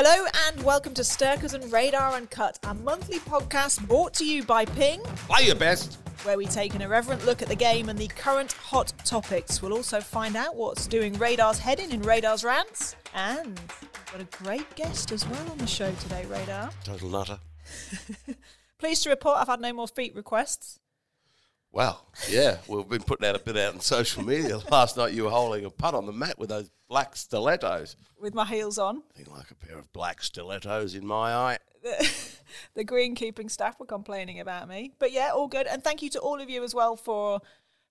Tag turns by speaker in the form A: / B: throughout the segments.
A: Hello and welcome to Sturkers and Radar Uncut, a monthly podcast brought to you by Ping,
B: Play your best.
A: where we take an irreverent look at the game and the current hot topics. We'll also find out what's doing Radar's heading in Radar's rants, and we've got a great guest as well on the show today, Radar.
B: Total nutter.
A: Pleased to report I've had no more feet requests.
B: Wow. Yeah, we've been putting out a bit out on social media. Last night you were holding a putt on the mat with those black stilettos.
A: With my heels on, I
B: Think like a pair of black stilettos in my eye.
A: the greenkeeping staff were complaining about me. But yeah, all good. And thank you to all of you as well for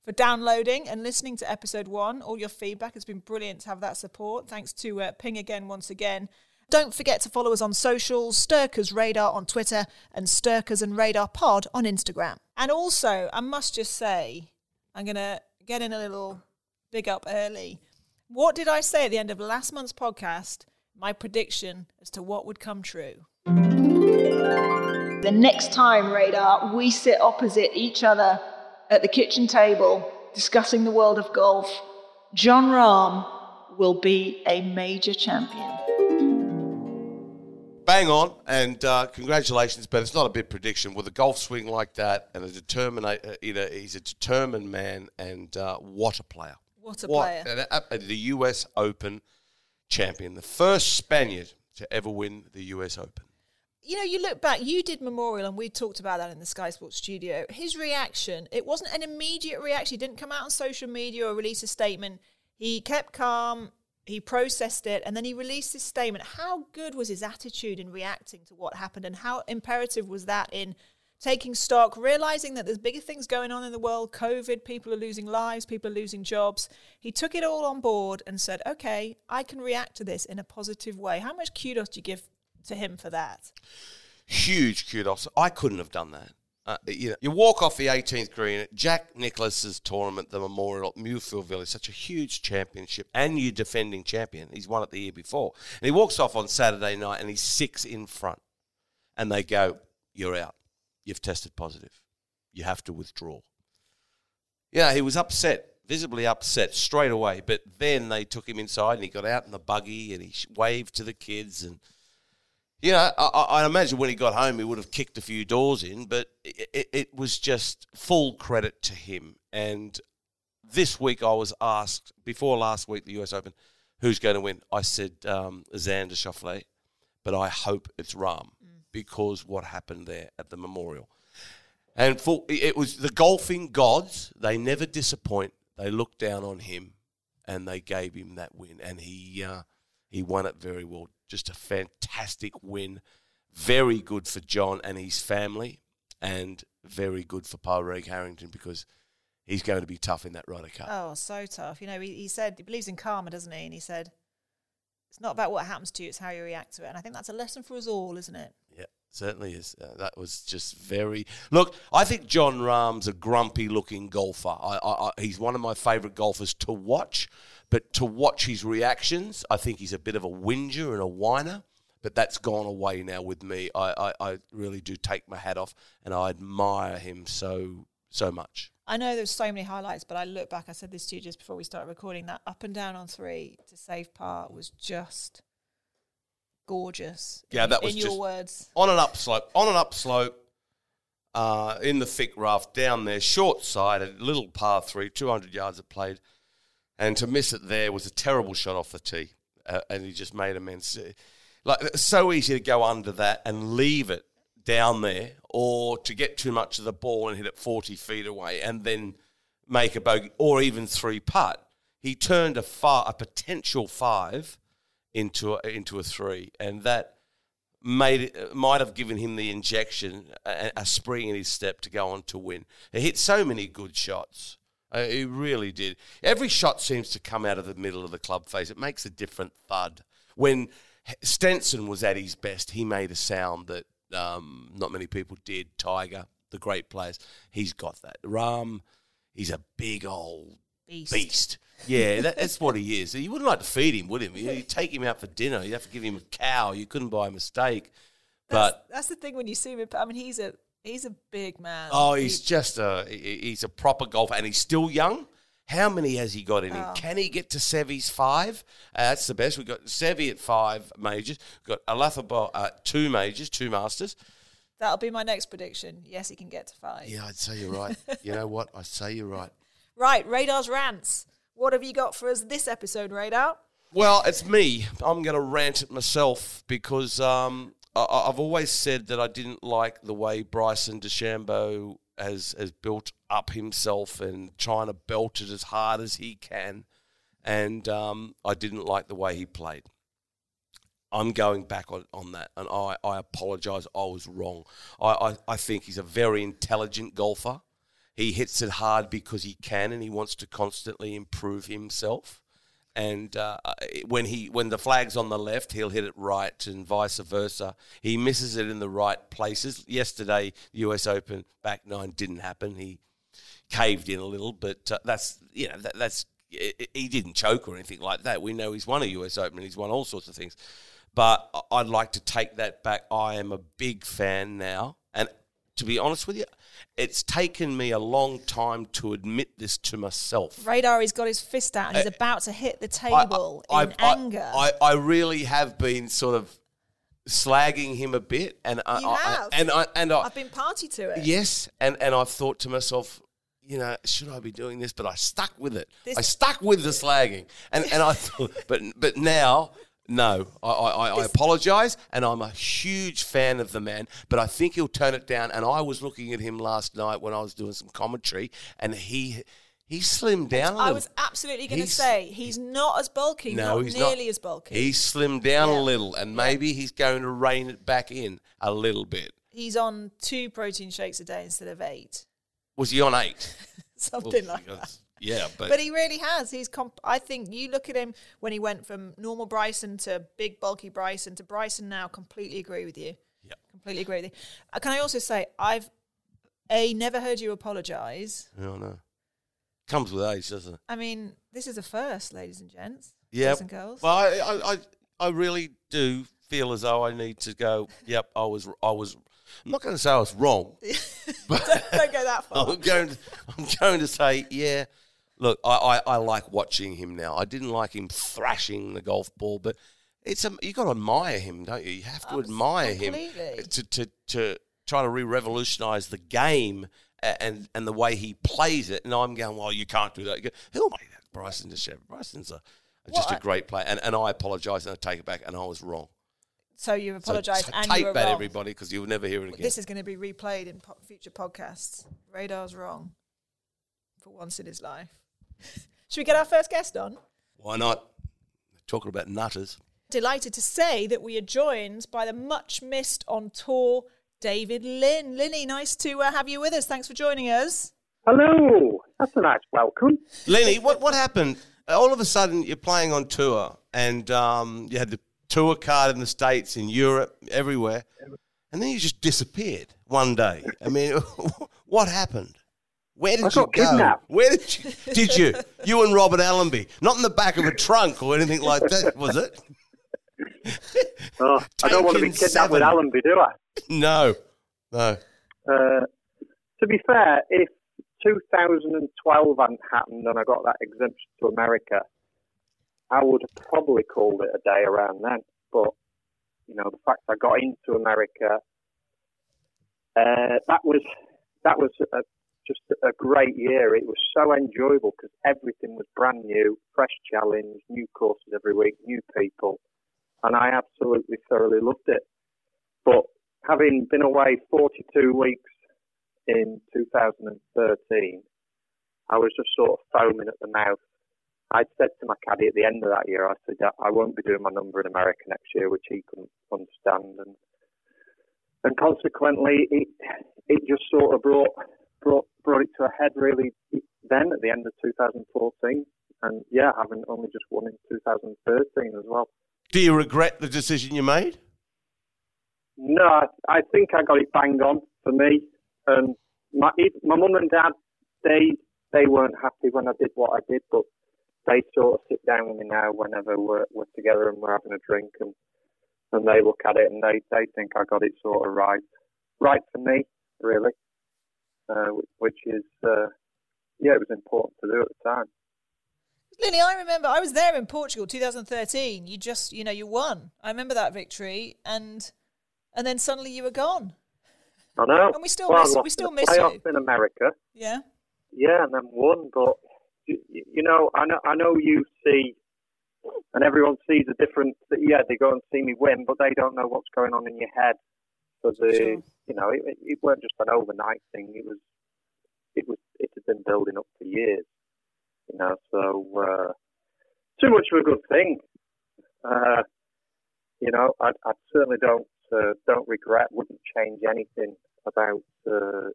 A: for downloading and listening to episode one. All your feedback has been brilliant to have that support. Thanks to uh, Ping again once again. Don't forget to follow us on socials, Sturkers Radar on Twitter and Sturkers and Radar Pod on Instagram. And also, I must just say, I'm going to get in a little big up early. What did I say at the end of last month's podcast? My prediction as to what would come true. The next time, Radar, we sit opposite each other at the kitchen table discussing the world of golf, Jon Rahm will be a major champion.
B: Bang on, and uh, congratulations, but it's not a big prediction. With a golf swing like that and a determined, uh, you know, he's a determined man, and uh, what a player.
A: What a player.
B: uh, uh, the US Open champion, the first Spaniard to ever win the US Open.
A: you know, you look back, you did Memorial, and we talked about that in the Sky Sports studio. His reaction, it wasn't an immediate reaction. He didn't come out on social media or release a statement. He kept calm, he processed it, and then he released his statement. How good was his attitude in reacting to what happened, and how imperative was that in taking stock, realizing that there's bigger things going on in the world COVID, people are losing lives, people are losing jobs. He took it all on board and said, okay, I can react to this in a positive way. How much kudos do you give to him for that?
B: huge kudos. I couldn't have done that. Uh, you know, you walk off the 18th green at Jack Nicklaus's tournament, the Memorial at Muirfield Village, such a huge championship, and you're defending champion. He's won it the year before, and he walks off on Saturday night, and he's six in front, and they go, "You're out. You've tested positive. You have to withdraw." Yeah, he was upset, visibly upset straight away. But then they took him inside, and he got out in the buggy, and he waved to the kids, and you know, I, I imagine when he got home, he would have kicked a few doors in, but it, it, was just full credit to him. And this week, I was asked before last week, the US Open, who's going to win? I said um, Xander Schauffele, but I hope it's Rahm because what happened there at the Memorial. And for, it was the golfing gods, they never disappoint. They looked down on him and they gave him that win. And he, uh, he won it very well. Just a fantastic win. Very good for Jon and his family, and very good for Paul Harrington because he's going to be tough in that Ryder Cup.
A: Oh, so tough. You know, he, he said he believes in karma, doesn't he? And he said, it's not about what happens to you, it's how you react to it. And I think that's a lesson for us all, isn't it?
B: Yeah, certainly is. Uh, that was just very. Look, I think Jon Rahm's a grumpy looking golfer. I, I, I, he's one of my favourite golfers to watch, but to watch his reactions, I think he's a bit of a whinger and a whiner. But that's gone away now with me. I, I, I really do take my hat off, and I admire him so so much.
A: I know there's so many highlights, but I look back, I said this to you just before we started recording, that up and down on three to save par was just gorgeous.
B: Yeah, that was
A: in
B: just
A: your words.
B: on an upslope, on an upslope, uh, in the thick rough down there, short side, a little par three, 200 yards it played. And to miss it there was a terrible shot off the tee. Uh, and he just made amends. Like, it's so easy to go under that and leave it down there or to get too much of the ball and hit it 40 feet away and then make a bogey or even three putt. He turned a, far, a potential five into a, into a three. And that made might have given him the injection, a, a, spring in his step to go on to win. He hit so many good shots. Uh, he really did. Every shot seems to come out of the middle of the club face. It makes a different thud. When Stenson was at his best, he made a sound that um, not many people did. Tiger, the great players, he's got that. Rahm, he's a big old beast. beast. Yeah, that, that's what he is. You wouldn't like to feed him, would you? You'd take him out for dinner. You'd have to give him a cow. You couldn't buy a mistake. But
A: that's, that's the thing when you see him. I mean, he's a he's a big man.
B: Oh, he's he, just a he's a proper golfer, and he's still young. How many has he got in him? Oh. Can he get to Seve's five? Uh, that's the best. We've got Seve at five majors. We've got Olazabal at two majors, two masters.
A: That'll be my next prediction. Yes, he can get to five.
B: Yeah, I'd say you're right. you know what? I'd say you're right.
A: Right, Radar's rants. What have you got for us this episode, Radar?
B: Well, it's me. I'm going to rant at myself because um, I, have always said that I didn't like the way Bryson DeChambeau has has built up himself and trying to belt it as hard as he can, and um, I didn't like the way he played. I'm going back on, on that, and I, I apologise. I was wrong. I, I, I think he's a very intelligent golfer. He hits it hard because he can, and he wants to constantly improve himself. And uh, when he when the flag's on the left, he'll hit it right, and vice versa. He misses it in the right places. Yesterday, the U.S. Open back nine didn't happen. He caved in a little, but uh, that's you know that, that's he didn't choke or anything like that. We know he's won a US Open he's won all sorts of things. But I'd like to take that back. I am a big fan now. And to be honest with you, it's taken me a long time to admit this to myself.
A: Radar, he's got his fist out and he's uh, about to hit the table I, I, in
B: I,
A: anger.
B: I, I, really have been sort of slagging him a bit, and
A: I, have.
B: and I and I,
A: have been party to it.
B: Yes, and and I've thought to myself, you know, should I be doing this? But I stuck with it. This, I stuck with the slagging, and and I thought, but but now no, I, I, I apologise, and I'm a huge fan of the man, but I think he'll turn it down. And I was looking at him last night when I was doing some commentary, and he he slimmed down a little.
A: I was absolutely going to say he's not as bulky, no, not he's nearly not. as bulky.
B: He slimmed down yeah. a little, and maybe he's going to rein it back in a little bit.
A: He's on two protein shakes a day instead of eight.
B: Was he on eight?
A: Something like that.
B: Yeah, but
A: but he really has. He's. Comp- I think you look at him when he went from normal Bryson to big bulky Bryson to Bryson now. Completely agree with you.
B: Yeah,
A: completely agree with you. Uh, can I also say I've a never heard you apologise.
B: No, no. Comes with age, doesn't it?
A: I mean, this is a first, ladies and gents.
B: Yeah,
A: boys and girls.
B: Well, I, I, I really do feel as though I need to go. Yep, I was, I was. I'm not going to say I was wrong,
A: but don't, don't go that far.
B: I'm going. To, I'm going to say, yeah, Look, I, I, I, like watching him now. I didn't like him thrashing the golf ball, but it's a you got to admire him, don't you? You have to admire him to, to to try to re-revolutionize the game and and the way he plays it. And I'm going, well, you can't do that. Who made that? Bryson DeChambeau. Bryson's a, just a great player, and and I apologise and I take it back, and I was wrong.
A: So you've apologised so t- and
B: take
A: you were
B: that,
A: wrong.
B: everybody, because you'll never hear it again.
A: This is going to be replayed in po- future podcasts. Radar's wrong for once in his life. Should we get our first guest on?
B: Why not? Talking about nutters.
A: Delighted to say that we are joined by the much missed on tour David Lynn. Linny, nice to uh, have you with us. Thanks for joining us.
C: Hello. That's a nice welcome.
B: Lenny, what, what happened? All of a sudden, you're playing on tour, and um, you had the tour card in the States, in Europe, everywhere, and then you just disappeared one day. I mean, what happened? Where did I you go?
C: Kidnapped.
B: Where did you? Did you? You and Robert Allenby, not in the back of a trunk or anything like that, was it?
C: oh, I don't want to be kidnapped seven. with Allenby, do I?
B: No, no.
C: Uh, to be fair, if 2012 hadn't happened and I got that exemption to America, I would have probably called it a day around then. But you know, the fact I got into America uh, that was that was a, just a great year. It was so enjoyable because everything was brand new, fresh challenge, new courses every week, new people, and I absolutely thoroughly loved it. But having been away 42 weeks in 2013, I was just sort of foaming at the mouth. I'd said to my caddy at the end of that year, I said, I won't be doing my number in America next year, which he couldn't understand. And and consequently, it it just sort of brought brought brought it to a head really then at the end of 2014, and yeah, having only just won in 2013 as well.
B: Do you regret the decision you made?
C: No, I, I think I got it bang on for me, and my my mum and dad they they weren't happy when I did what I did, but they sort of sit down with me now whenever we're, we're together and we're having a drink and and they look at it and they, they think I got it sort of right, right for me, really, uh, which is, uh, yeah, it was important to do at the time.
A: Linny, I remember I was there in Portugal, 2013. You just, you know, you won. I remember that victory, and and then suddenly you were gone.
C: I know.
A: And we still well, miss, we still miss you.
C: In America.
A: Yeah.
C: Yeah, and then won, but you, you know, I know, I know you see and everyone sees a different. That yeah, they go and see me win, but they don't know what's going on in your head. So the, sure. you know, it, it weren't just an overnight thing. It was, it was, it had been building up for years. You know, so uh, too much of a good thing. Uh, you know, I, I certainly don't uh, don't regret. Wouldn't change anything about uh,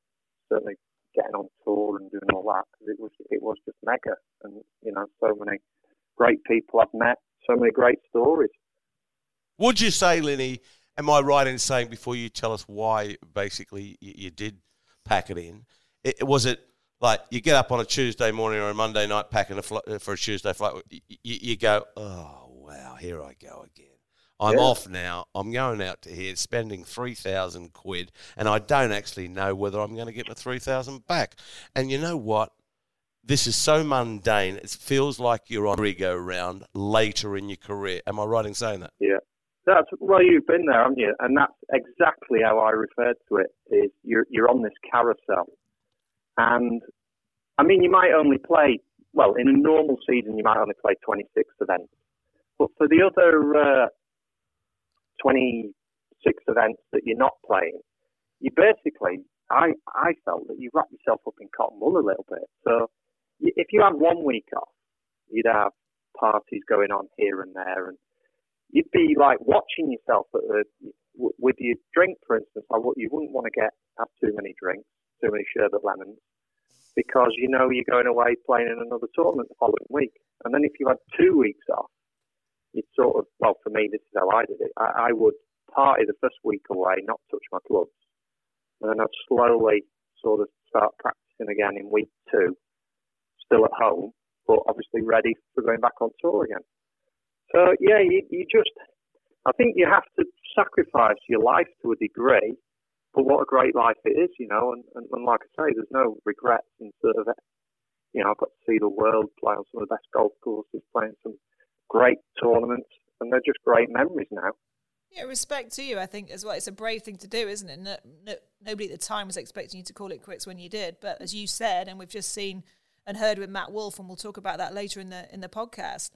C: certainly getting on tour and doing all that because it was it was just mega, and you know, so many great people I've met, so many great stories.
B: Would you say, Linny, am I right in saying before you tell us why basically you, you did pack it in, it, was it like you get up on a Tuesday morning or a Monday night packing a fl- for a Tuesday flight, you, you, go, oh, wow, here I go again. I'm yeah. off now. I'm going out to here, spending three thousand quid, and I don't actually know whether I'm going to get the three thousand back. And you know what? this is so mundane. It feels like you're on merry-go-round later in your career. Am I right in saying that?
C: Yeah. That's well, you've been there, haven't you? And that's exactly how I referred to it. Is you're you're on this carousel, and I mean, you might only play well in a normal season. You might only play 26 events, but for the other uh, 26 events that you're not playing, you basically, I I felt that you wrap yourself up in cotton wool a little bit. So if you had one week off, you'd have parties going on here and there, and you'd be like watching yourself at the, with your drink, for instance. You wouldn't want to get have too many drinks, too many sherbet lemons, because you know you're going away playing in another tournament the following week. And then if you had two weeks off, you'd sort of well, for me, this is how I did it. I, I would party the first week away, not touch my clubs, and then I'd slowly sort of start practicing again in week two still at home, but obviously ready for going back on tour again. So yeah, you, you just, I think you have to sacrifice your life to a degree, but what a great life it is, you know. And, and, and like I say, there's no regrets in sort of, you know, I've got to see the world, play on some of the best golf courses, playing some great tournaments, and they're just great memories now.
A: Yeah, respect to you, I think, as well. It's a brave thing to do, isn't it? No, no, nobody at the time was expecting you to call it quits when you did. But as you said, and we've just seen and heard with Matt Wolff, and we'll talk about that later in the in the podcast.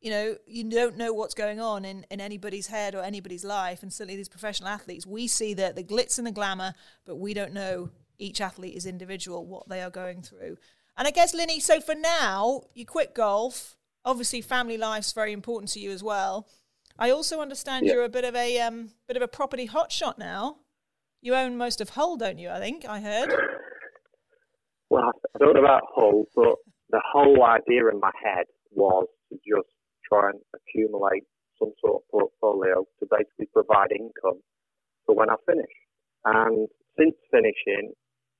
A: You know, you don't know what's going on in, in anybody's head or anybody's life, and certainly these professional athletes, we see the the glitz and the glamour, but we don't know each athlete is individual, what they are going through. And I guess, Linny, so for now, you quit golf. Obviously, family life's very important to you as well. I also understand yeah. you're a bit of a um, bit of a property hotshot now. You own most of Hull, don't you? I think I heard.
C: Well, I don't know about Hull, but the whole idea in my head was to just try and accumulate some sort of portfolio to basically provide income for when I finish. And since finishing,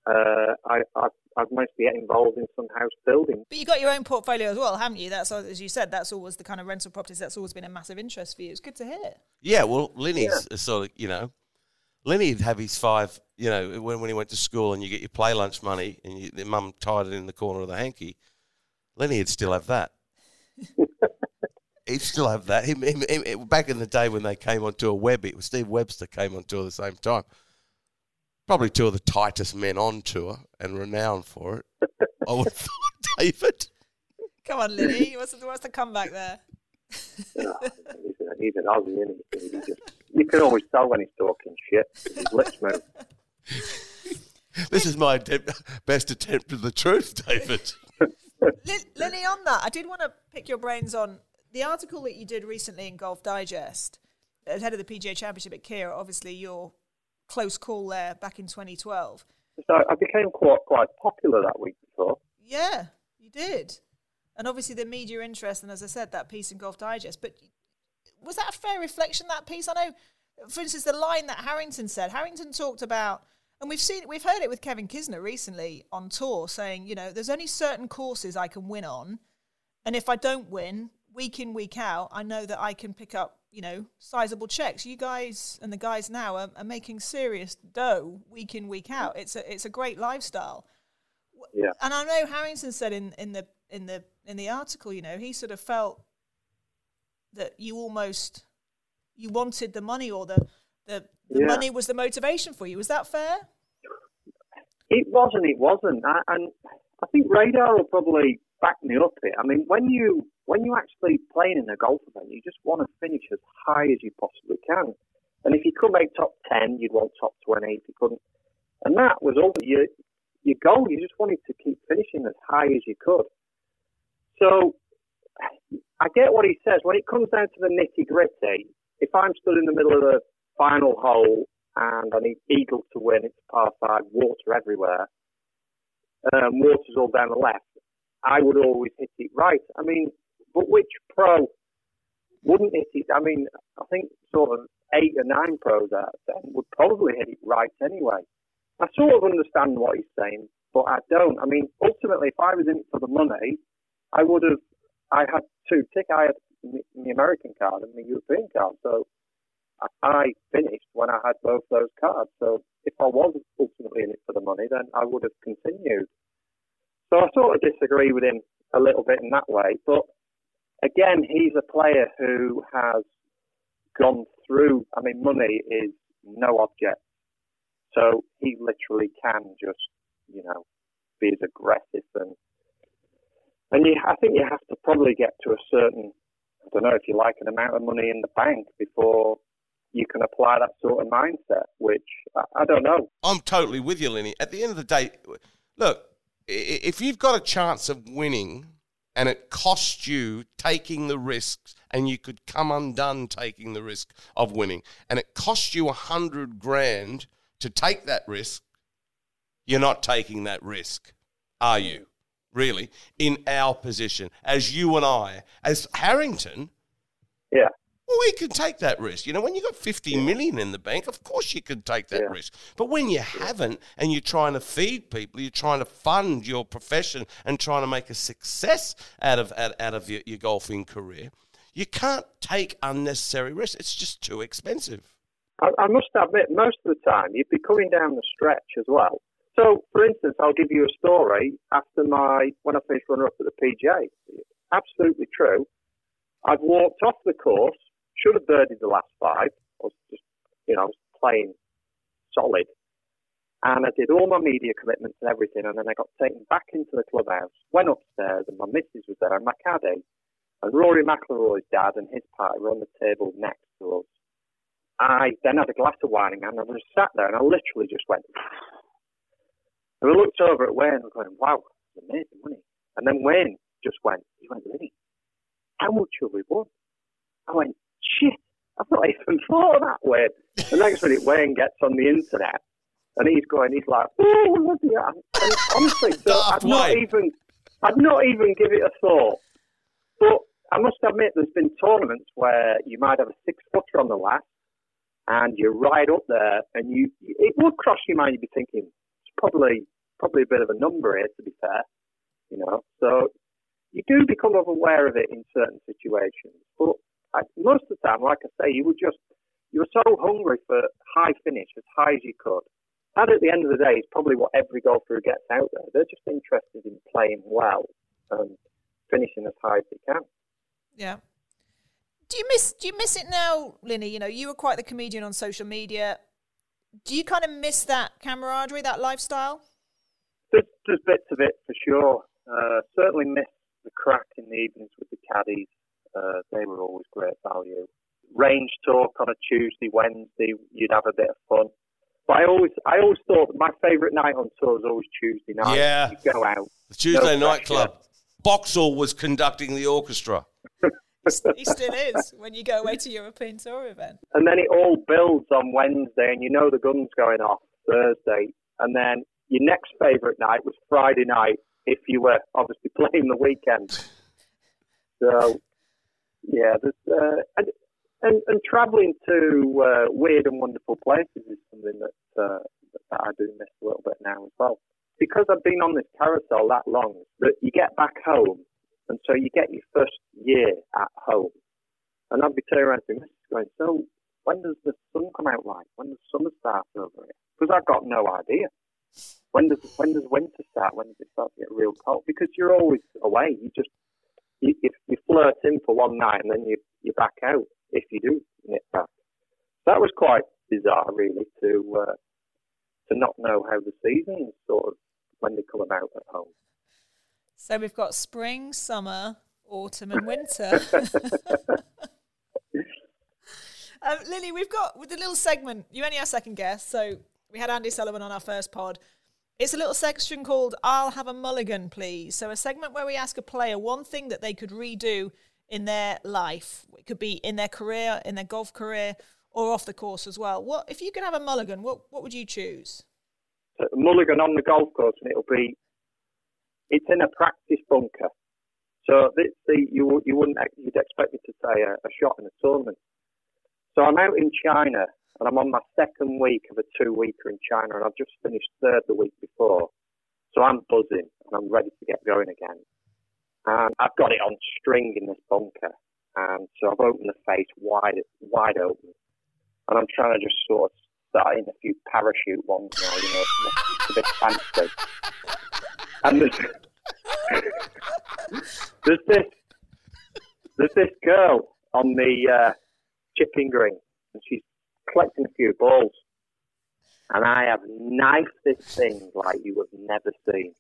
C: uh, I, I've, I've mostly get involved in some house building.
A: But you got your own portfolio as well, haven't you? That's as you said. That's always the kind of rental properties. That's always been a massive interest for you. It's good to hear.
B: Yeah, well, Linny's yeah. sort of you know Lenny'd have his five, you know, when, when he went to school and you get your play lunch money and you, your mum tied it in the corner of the hanky. Lenny'd still have that. He'd still have that. Him, him, him, back in the day when they came onto a web, it was Steve Webster came onto at the same time. Probably two of the tightest men on tour and renowned for it. I would have thought, David.
A: Come on, Linny. What's the, what's the comeback there?
C: He's, an Aussie, isn't he? He just- you can always tell when he's talking shit. His lips move.
B: This is my attempt, best attempt at the truth, David.
A: Lin- Linny, on that, I did want to pick your brains on the article that you did recently in Golf Digest, ahead of the PGA Championship at Kiawah. Obviously, your close call there back in 2012.
C: So I became quite quite popular that week before.
A: Yeah, you did. And obviously, the media interest, and as I said, that piece in Golf Digest. But was that a fair reflection, that piece? I know, for instance, the line that Harrington said, Harrington talked about, and we've seen, we've heard it with Kevin Kisner recently on tour, saying, you know, there's only certain courses I can win on. And if I don't win, week in, week out, I know that I can pick up, you know, sizable checks. You guys and the guys now are, are making serious dough week in, week out. It's a, it's a great lifestyle.
C: Yeah.
A: And I know Harrington said in, in the in the in the article, you know, he sort of felt that you almost you wanted the money or the the, the
C: Yeah.
A: money was the motivation for you. Was that fair?
C: It wasn't. It wasn't. I, and I think radar will probably back me up here. I mean, when you when you're actually playing in a golf event, you just want to finish as high as you possibly can. And if you could make top ten, you'd want top twenty. If you couldn't, and that was all your your goal. You just wanted to keep finishing as high as you could. So I get what he says. When it comes down to the nitty gritty, if I'm stood in the middle of the final hole and I need Eagle to win, it's par five, water everywhere, um, water's all down the left, I would always hit it right. I mean, but which pro wouldn't hit it? I mean, I think sort of eight or nine pros out of ten would probably hit it right anyway. I sort of understand what he's saying, but I don't. I mean, ultimately, if I was in it for the money, I would have. I had two tickets. I had the American card and the European card. So I- I finished when I had both those cards. So if I was ultimately in it for the money, then I would have continued. So I sort of disagree with him a little bit in that way. But again, he's a player who has gone through. I mean, money is no object. So he literally can just, you know, be as aggressive and and you, I think you have to probably get to a certain, I don't know if you like, an amount of money in the bank before you can apply that sort of mindset. Which I, I don't know.
B: I'm totally with you, Lenny. At the end of the day, look, if you've got a chance of winning and it costs you taking the risks and you could come undone taking the risk of winning and it costs you a hundred grand to take that risk, you're not taking that risk, are you? Really? In our position, as you and I, as Harrington,
C: Yeah.
B: Well, we can take that risk. You know, when you've got 50 million in the bank, of course you can take that
C: Yeah.
B: risk. But when you haven't and you're trying to feed people, you're trying to fund your profession and trying to make a success out of out, out of your, your golfing career, you can't take unnecessary risks. It's just too expensive.
C: I, I must admit, most of the time you'd be coming down the stretch as well. So, for instance, I'll give you a story after my when I finished runner up at the PGA. Absolutely true. I've walked off the course, should have birdied the last five. I was just, you know, I was playing solid, and I did all my media commitments and everything, and then I got taken back into the clubhouse, went upstairs, and my missus was there, and my caddy, eh, and Rory McIlroy's dad and his party were on the table next to us. I then had a glass of wine in hand and I just sat there and I literally just went. And I looked over at Wayne and I was going, wow, that's amazing, wasn't? And then Wayne just went, he went, Lenny, how much have we won? I went, shit, I've not even thought of that, Wayne. The next minute, Wayne gets on the internet and he's going, he's like, oh, bloody hell. Honestly, so I'd not even, I'd not even give it a thought. But I must admit, there's been tournaments where you might have a six footer on the last, and you're right up there, and you it would cross your mind. You'd be thinking it's probably probably a bit of a number here, to be fair, you know. So you do become aware of it in certain situations, but I, most of the time, like I say, you were just you were so hungry for high finish as high as you could. And at the end of the day, it's probably what every golfer who gets out there. They're just interested in playing well and finishing as high as they can.
A: Yeah. Do you miss do you miss it now, Linny? You know, you were quite the comedian on social media. do you kind of miss that camaraderie, that lifestyle?
C: There's, there's bits of it for sure. Uh, certainly miss the crack in the evenings with the caddies. Uh, they were always great value. Range talk on a Tuesday, Wednesday, you'd have a bit of fun. But I always, I always thought my favourite night on tour was always Tuesday night.
B: Yeah.
C: you go out.
B: The Tuesday
C: no
B: night club. Boxall was conducting the orchestra.
A: he still is when you go away to European tour event.
C: And then it all builds on Wednesday, and you know the gun's going off Thursday. And then your next favourite night was Friday night, if you were obviously playing the weekend. So, yeah, uh, and, and, and travelling to uh, weird and wonderful places is something that, uh, that I do miss a little bit now as well. Because I've been on this carousel that long, that you get back home, and so you get your first year at home. And I'd be turning around to going, so when does the sun come out like? When does summer start over here? Because I've got no idea. When does when does winter start? When does it start to get real cold? Because you're always away. You just you, you flirt in for one night and then you you're back out if you do nip back. That was quite bizarre, really, to uh, to not know how the seasons sort of when they come about at home.
A: So we've got spring, summer, autumn, and winter. um, Linny, we've got with the little segment. You only our second guest, so we had Andy Sullivan on our first pod. It's a little section called "I'll Have a Mulligan, Please." So a segment where we ask a player one thing that they could redo in their life. It could be in their career, in their golf career, or off the course as well. What if you could have a mulligan? What what would you choose?
C: a mulligan on the golf course, and it'll be it's in a practice bunker. So this, the, you you wouldn't you'd expect me to say a, a shot in a tournament. So I'm out in China, and I'm on my second week of a two weeker in China, and I've just finished third the week before. So I'm buzzing, and I'm ready to get going again. And I've got it on string in this bunker, and so I've opened the face wide wide open, and I'm trying to just sort of start in a few parachute ones now, you know, a bit fancy. And there's, there's this there's this girl on the uh, chipping green, and she's collecting a few balls, and I have knifed this thing like you have never seen.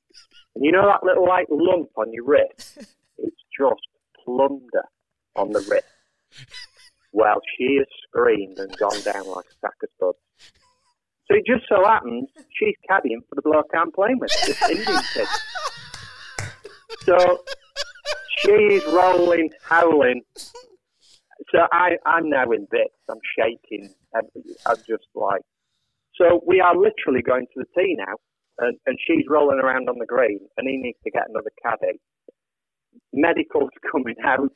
C: And you know that little like lump on your wrist? It's just plumbed her on the wrist. Well, she has screamed and gone down like a sack of spuds. So it just so happens she's caddying for the bloke I'm playing with, this Indian kid. So she's rolling, howling. So I, I'm now in bits. I'm shaking. I'm just like. So we are literally going to the tee now, and, and she's rolling around on the green, and he needs to get another caddy. Medical's coming out.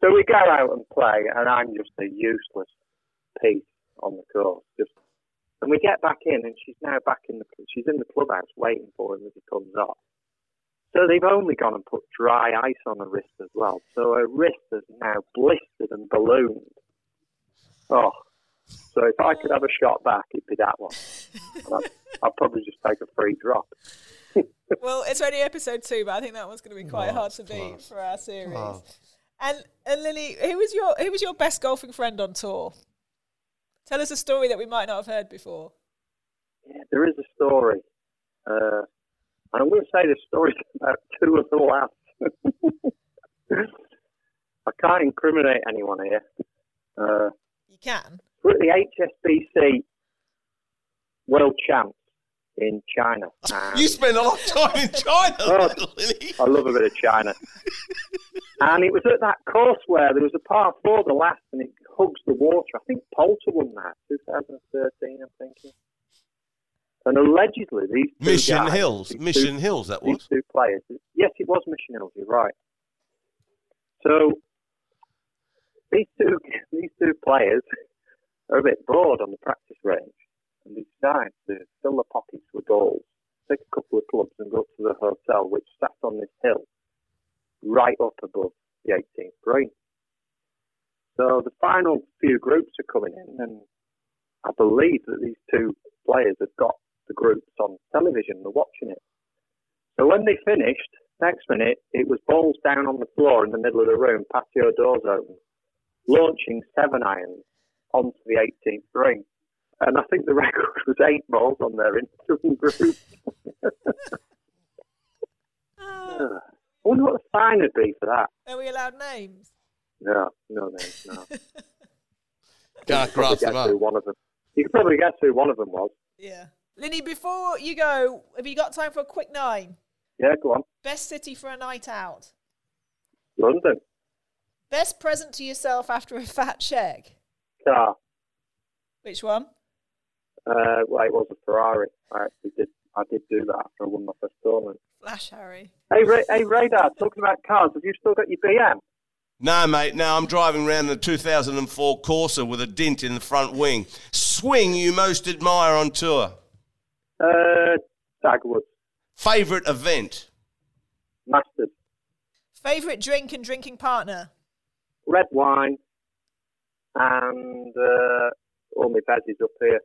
C: So we go out and play, and I'm just a useless piece on the course. Just, and we get back in, and she's now back in the she's in the clubhouse waiting for him as he comes off. So they've only gone and put dry ice on her wrist as well. So her wrist is now blistered and ballooned. Oh, so if I could have a shot back, it'd be that one. I'd, I'd probably just take a free drop.
A: well, it's only episode two, but I think that one's going to be quite hard to beat for our series. And and Linny, who was your who was your best golfing friend on tour? Tell us a story that we might not have heard before.
C: Yeah, there is a story. Uh, and I'm going to say the story's about two of the last. I can't incriminate anyone here. Uh,
A: You can.
C: we're at the HSBC World Champs in China. and-
B: You spend a lot of time in China,
C: Oh. I love a bit of China. and it was at that course where there was a par four, the last, and it hugs the water. I think Poulter won that, 2013, I'm thinking. And allegedly, these two
B: Mission
C: guys,
B: Hills.
C: these
B: Mission
C: two,
B: Hills, that
C: these
B: was.
C: two players. Yes, it was Mission Hills. You're right. So these two these two players are a bit bored on the practice range, and they decide to fill their pockets with balls, take a couple of clubs, and go to the hotel, which sat on this hill right up above the 18th green. So the final few groups are coming in, and I believe that these two players have got the groups on television. They're watching it. So when they finished, next minute, it was balls down on the floor in the middle of the room, patio doors open, launching seven irons onto the 18th green. and I think the record was eight balls on their interim group. Ah. I wonder what the fine would be for that.
A: Are we allowed names?
C: No, no names, no.
B: Can't
C: Probably
B: grass
C: guess
B: them
C: who
B: up.
C: one of them. You could probably guess who one of them was.
A: Yeah. Linny, before you go, have you got time for a quick nine?
C: Yeah, go on.
A: Best city for a night out.
C: London.
A: Best present to yourself after a fat check.
C: Car.
A: Which one?
C: Uh, well, it was a Ferrari. I actually did. I did do that after I won my first tournament.
A: Flash Harry.
C: Hey, Ra- hey, Radar. Talking about cars, have you still got your BM?
B: No, mate. No, I'm driving around in a 2004 Corsa with a dent in the front wing. Swing you most admire on tour.
C: Uh, Dagwood.
B: Favorite event.
C: Masters.
A: Favorite drink and drinking partner.
C: Red wine. And uh, all my veggies up here.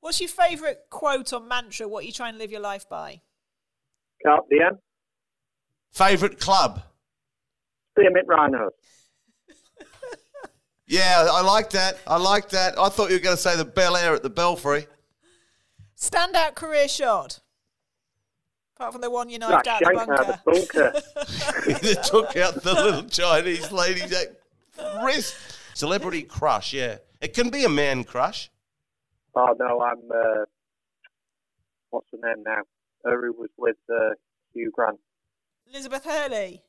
A: What's your favourite quote or mantra? What you try and live your life by?
C: Carpe diem.
B: Favorite club.
C: Spearmint Rhinos.
B: Yeah, I like that. I like that. I thought you were going to say the Bel Air at the Belfry.
A: Standout career shot. Apart from the one you
C: That
A: knifed out the
C: shank out
A: bunker.
C: the bunker.
B: they took out the little Chinese lady's wrist. Celebrity crush, yeah. It can be a man crush.
C: oh, no, I'm... Uh, what's her name now? Her was with uh, Hugh Grant.
A: Elizabeth Hurley.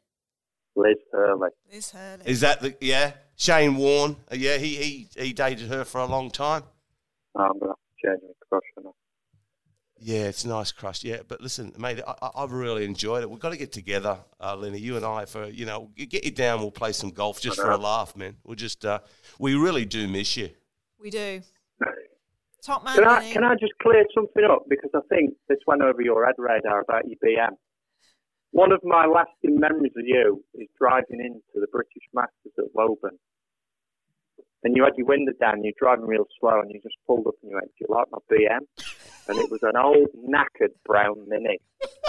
C: Liz Hurley.
A: Liz Hurley.
B: Is that the yeah? Shane Warne, uh, yeah, he he he dated her for a long time.
C: Oh, I'm going to have to change my crush on her.
B: Yeah, it's a nice crush. Yeah, but listen, mate, I, I- I've really enjoyed it. We've got to get together, uh, Lenny, you and I, for you know, get you down. We'll play some golf just for a laugh, man. We'll just, uh, we really do miss you.
A: we do. Top man,
C: Can I, can I just clear something up? Because I think this went over your head radar about your BM. One of my lasting memories of you is driving into the British Masters at Woburn. And you had your window down, you're driving real slow, and you just pulled up and you went, Do you like my BM? And it was an old knackered brown Mini.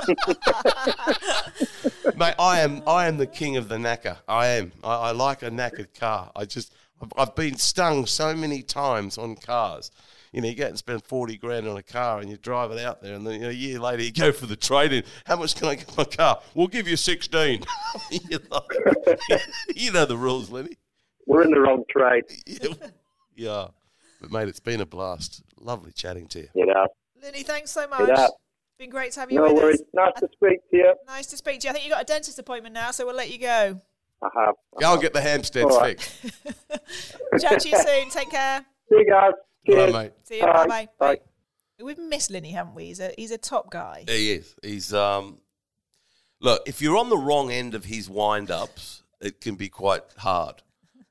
B: mate, I am I am the king of the knacker. I am. I, I like a knackered car. I just I've, I've been stung so many times on cars. You know, you go and spend forty grand on a car, and you drive it out there, and then you know, a year later you go for the trade-in. How much can I get my car? We'll give you sixteen. you, know, you know the rules, Lenny.
C: We're in the wrong trade.
B: Yeah. yeah, but mate, it's been a blast. Lovely chatting to you.
C: You know.
A: Lenny, thanks so much.
C: Yeah.
A: Been great to have you
C: No
A: with
C: worries.
A: us.
C: Nice to speak to you.
A: Nice to speak to you. I think you've got a dentist appointment now, so we'll let you go.
C: I have. I
B: Go
C: have.
B: and get the hamsters
C: All right.
B: fixed.
A: Chat to you soon. Take care.
C: See you guys.
B: Bye,
C: Cheers.
B: mate.
A: See you. Bye
C: Bye.
A: bye.
C: Bye.
A: We've missed Lenny, haven't we? He's a he's a top guy.
B: He is. He's um. Look, if you're on the wrong end of his wind ups, it can be quite hard.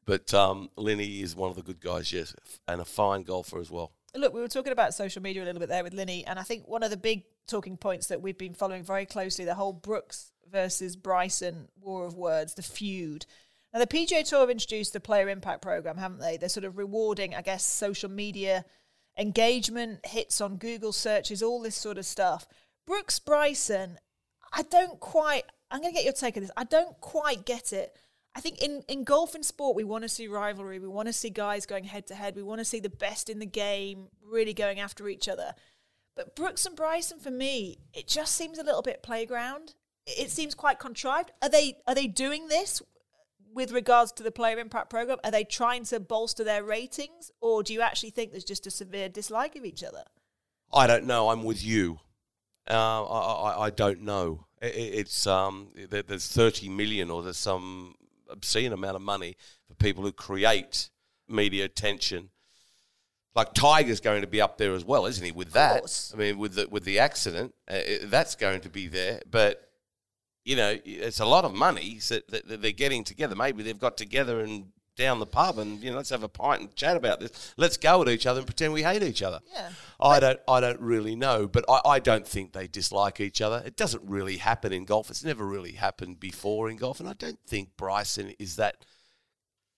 B: But um, Lenny is one of the good guys, yes, and a fine golfer as well.
A: Look, we were talking about social media a little bit there with Linny, and I think one of the big talking points that we've been following very closely the whole Brooks versus Bryson war of words, the feud. Now, the PGA Tour have introduced the Player Impact Program, haven't they? They're sort of rewarding, I guess, social media engagement, hits on Google searches, all this sort of stuff. Brooks Bryson, I don't quite, I'm going to get your take on this. I don't quite get it. I think in, in golf and sport, we want to see rivalry. We want to see guys going head to head. We want to see the best in the game really going after each other. But Brooks and Bryson, for me, it just seems a little bit playground. It seems quite contrived. Are they are they doing this with regards to the player impact program? Are they trying to bolster their ratings, or do you actually think there's just a severe dislike of each other?
B: I don't know. I'm with you. Uh, I, I, I don't know. It, it's um, there, there's 30 million or there's some obscene amount of money for people who create media attention. Like Tiger's going to be up there as well, isn't he? With that. I mean, with the with the accident, uh, it- that's going to be there. But you know, it's a lot of money that, that they're getting together. Maybe they've got together and down the pub and you know, let's have a pint and chat about this. Let's go at each other and pretend we hate each other.
A: Yeah.
B: I don't I don't really know, but I, I don't think they dislike each other. It doesn't really happen in golf. It's never really happened before in golf, and I don't think Bryson is that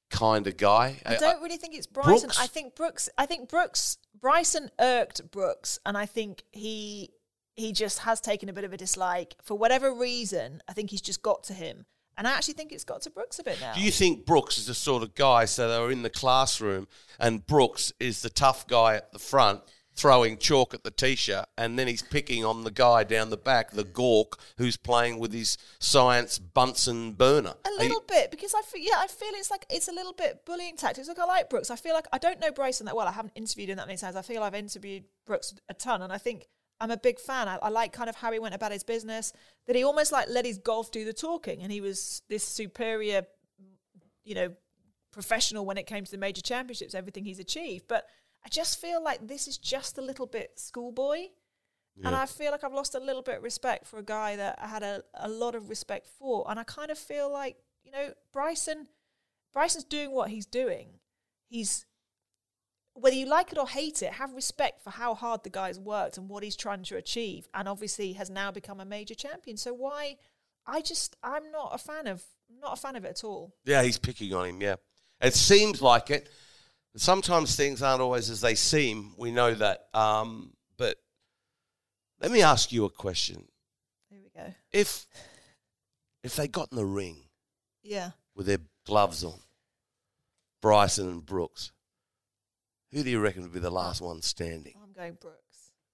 B: kind of guy.
A: I don't really think it's Bryson.
B: Brooks?
A: I think Brooks. I think Brooks. Bryson irked Brooks, and I think he he just has taken a bit of a dislike for whatever reason. I think he's just got to him, And I actually think it's got to Brooks a bit now.
B: Do you think Brooks is the sort of guy, so they were in the classroom and Brooks is the tough guy at the front throwing chalk at the t-shirt and then he's picking on the guy down the back, the gawk, who's playing with his science Bunsen burner?
A: A little bit because I feel yeah I feel it's like it's a little bit bullying tactics. Look, I like Brooks. I feel like I don't know Bryson that well. I haven't interviewed him that many times. I feel I've interviewed Brooks a ton, and I think I'm a big fan. I, I like kind of how he went about his business. That he almost like let his golf do the talking, and he was this superior, you know, professional when it came to the major championships. Everything he's achieved, but I just feel like this is just a little bit schoolboy. And I feel like I've lost a little bit of respect for a guy that I had a, a lot of respect for. And I kind of feel like, you know, Bryson Bryson's doing what he's doing. He's whether you like it or hate it, have respect for how hard the guy's worked and what he's trying to achieve. And obviously has now become a major champion. So why I just I'm not a fan of not a fan of it at all.
B: Yeah, he's picking on him, yeah. It seems like it. Sometimes things aren't always as they seem. We know that. Um, but let me ask you a question.
A: Here we go.
B: If if they got in the ring
A: Yeah.
B: with their gloves on, Bryson and Brooks, who do you reckon would be the last one standing?
A: I'm going Brooks.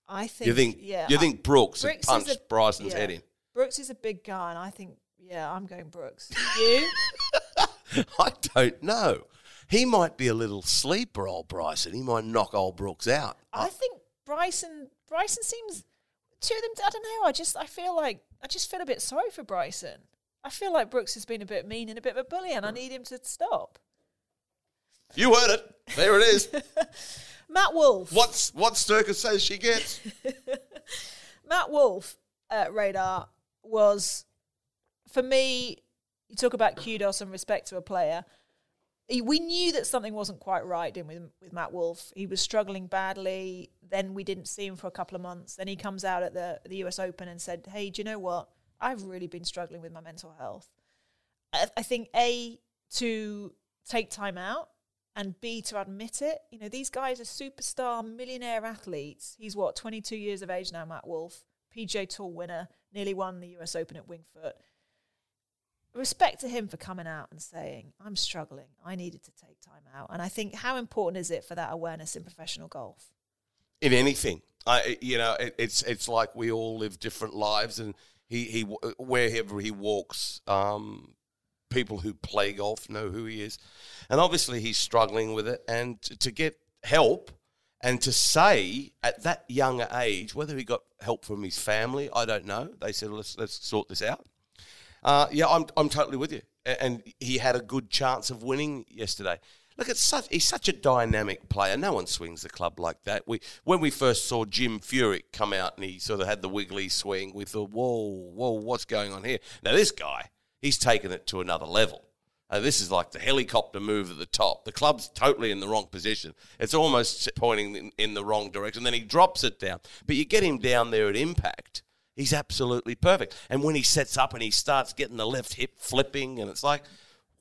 A: I think
B: You think
A: yeah.
B: you
A: I-
B: think Brooks,
A: Brooks
B: had punched
A: a-
B: Bryson's
A: yeah.
B: head in?
A: Brooks is a big guy, and I think yeah, I'm going Brooks. You?
B: I don't know. He might be a little sleeper, old Bryson. He might knock old Brooks out.
A: I think Bryson. Bryson seems two of them. I don't know. I just I feel like I just feel a bit sorry for Bryson. I feel like Brooks has been a bit mean and a bit of a bully, and I need him to stop.
B: You heard it. There it is.
A: Matt Wolff.
B: What's what Sturka says she gets.
A: Matt Wolff at Radar was, for me, you talk about kudos and respect to a player. He- We knew that something wasn't quite right didn't we, with, with Matt Wolff. He was struggling badly. Then we didn't see him for a couple of months. Then he comes out at the, the US Open and said, Hey, do you know what? I've really been struggling with my mental health. I, I think, A, to take time out and B, to admit it. You know, these guys are superstar millionaire athletes. He's what, 22 years of age now, Matt Wolff, PGA Tour winner, nearly won the US Open at Winged Foot. Respect to him for coming out and saying, I'm struggling. I needed to take time out. And I think, how important is it for that awareness in professional golf?
B: in anything. I, you know, it, it's it's like we all live different lives, and he he wherever he walks, um, people who play golf know who he is, and obviously he's struggling with it, and to, get help. And to say at that younger age, whether he got help from his family, I don't know. They said, let's, let's sort this out. Uh, yeah, I'm, I'm totally with you. And he had a good chance of winning yesterday. Look, it's such, he's such a dynamic player. No one swings the club like that. We, when we first saw Jim Furyk come out and he sort of had the wiggly swing, we thought, whoa, whoa, what's going on here? Now, this guy, he's taken it to another level. Uh, this is like the helicopter move at the top. The club's totally in the wrong position. It's almost pointing in, in the wrong direction. Then he drops it down. But you get him down there at impact, he's absolutely perfect. And when he sets up and he starts getting the left hip flipping, and it's like,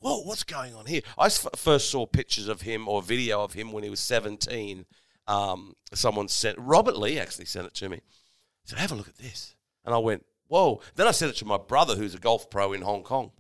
B: whoa, what's going on here? I s- first saw pictures of him or video of him when he was 17. Um, someone sent, Robert Lee actually sent it to me. He said, have a look at this. And I went, whoa. Then I sent it to my brother, who's a golf pro in Hong Kong